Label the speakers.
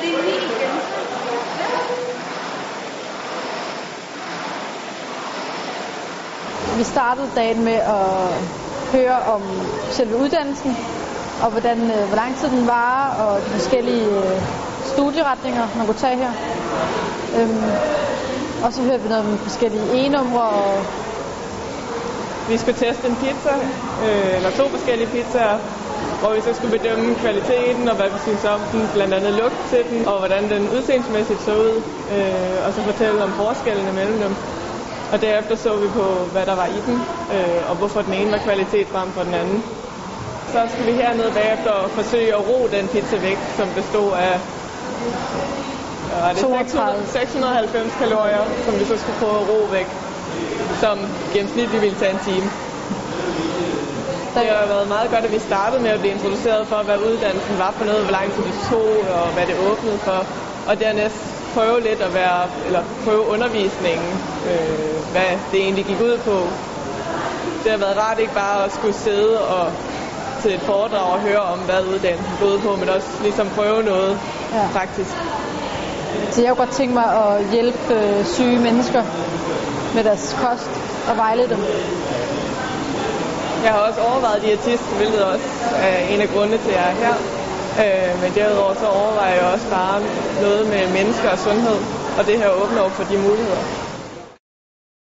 Speaker 1: det er igen.
Speaker 2: Vi startede dagen med at høre om selve uddannelsen, og hvordan, øh, hvor lang tid den var, og de forskellige øh, studieretninger, man kunne tage her. Øhm, og så hørte vi noget om forskellige e-numre og
Speaker 3: Vi skulle teste en pizza, øh, eller to forskellige pizzaer, hvor vi så skulle bedømme kvaliteten og hvad vi synes om den, blandt andet lugt til den, og hvordan den udseendsmæssigt så ud, øh, og så fortælle om forskellene mellem dem. Og derefter så vi på, hvad der var i den, øh, og hvorfor den ene var kvalitet frem for den anden. Så skulle vi hernede bagefter forsøge at ro den pizza væk, som bestod af var det 600, 690 kalorier, som vi så skulle prøve at ro væk, som gennemsnitligt ville tage en time. Det har været meget godt, at vi startede med at blive introduceret for, hvad uddannelsen var for noget, hvor lang tid det tog, og hvad det åbnede for. Og dernæst prøve lidt at være, eller prøve undervisningen, øh, hvad det egentlig gik ud på. Det har været rart ikke bare at skulle sidde og til et foredrag og høre om, hvad uddannelsen ud på, men også ligesom prøve noget ja. praktisk.
Speaker 2: Så jeg kunne godt tænke mig at hjælpe øh, syge mennesker med deres kost og vejlede dem.
Speaker 3: Jeg har også overvejet diætist, hvilket også er en af grundene til, at jeg er her. Øh, men derudover så overvejer jeg også bare noget med mennesker og sundhed, og det her åbner op for de muligheder.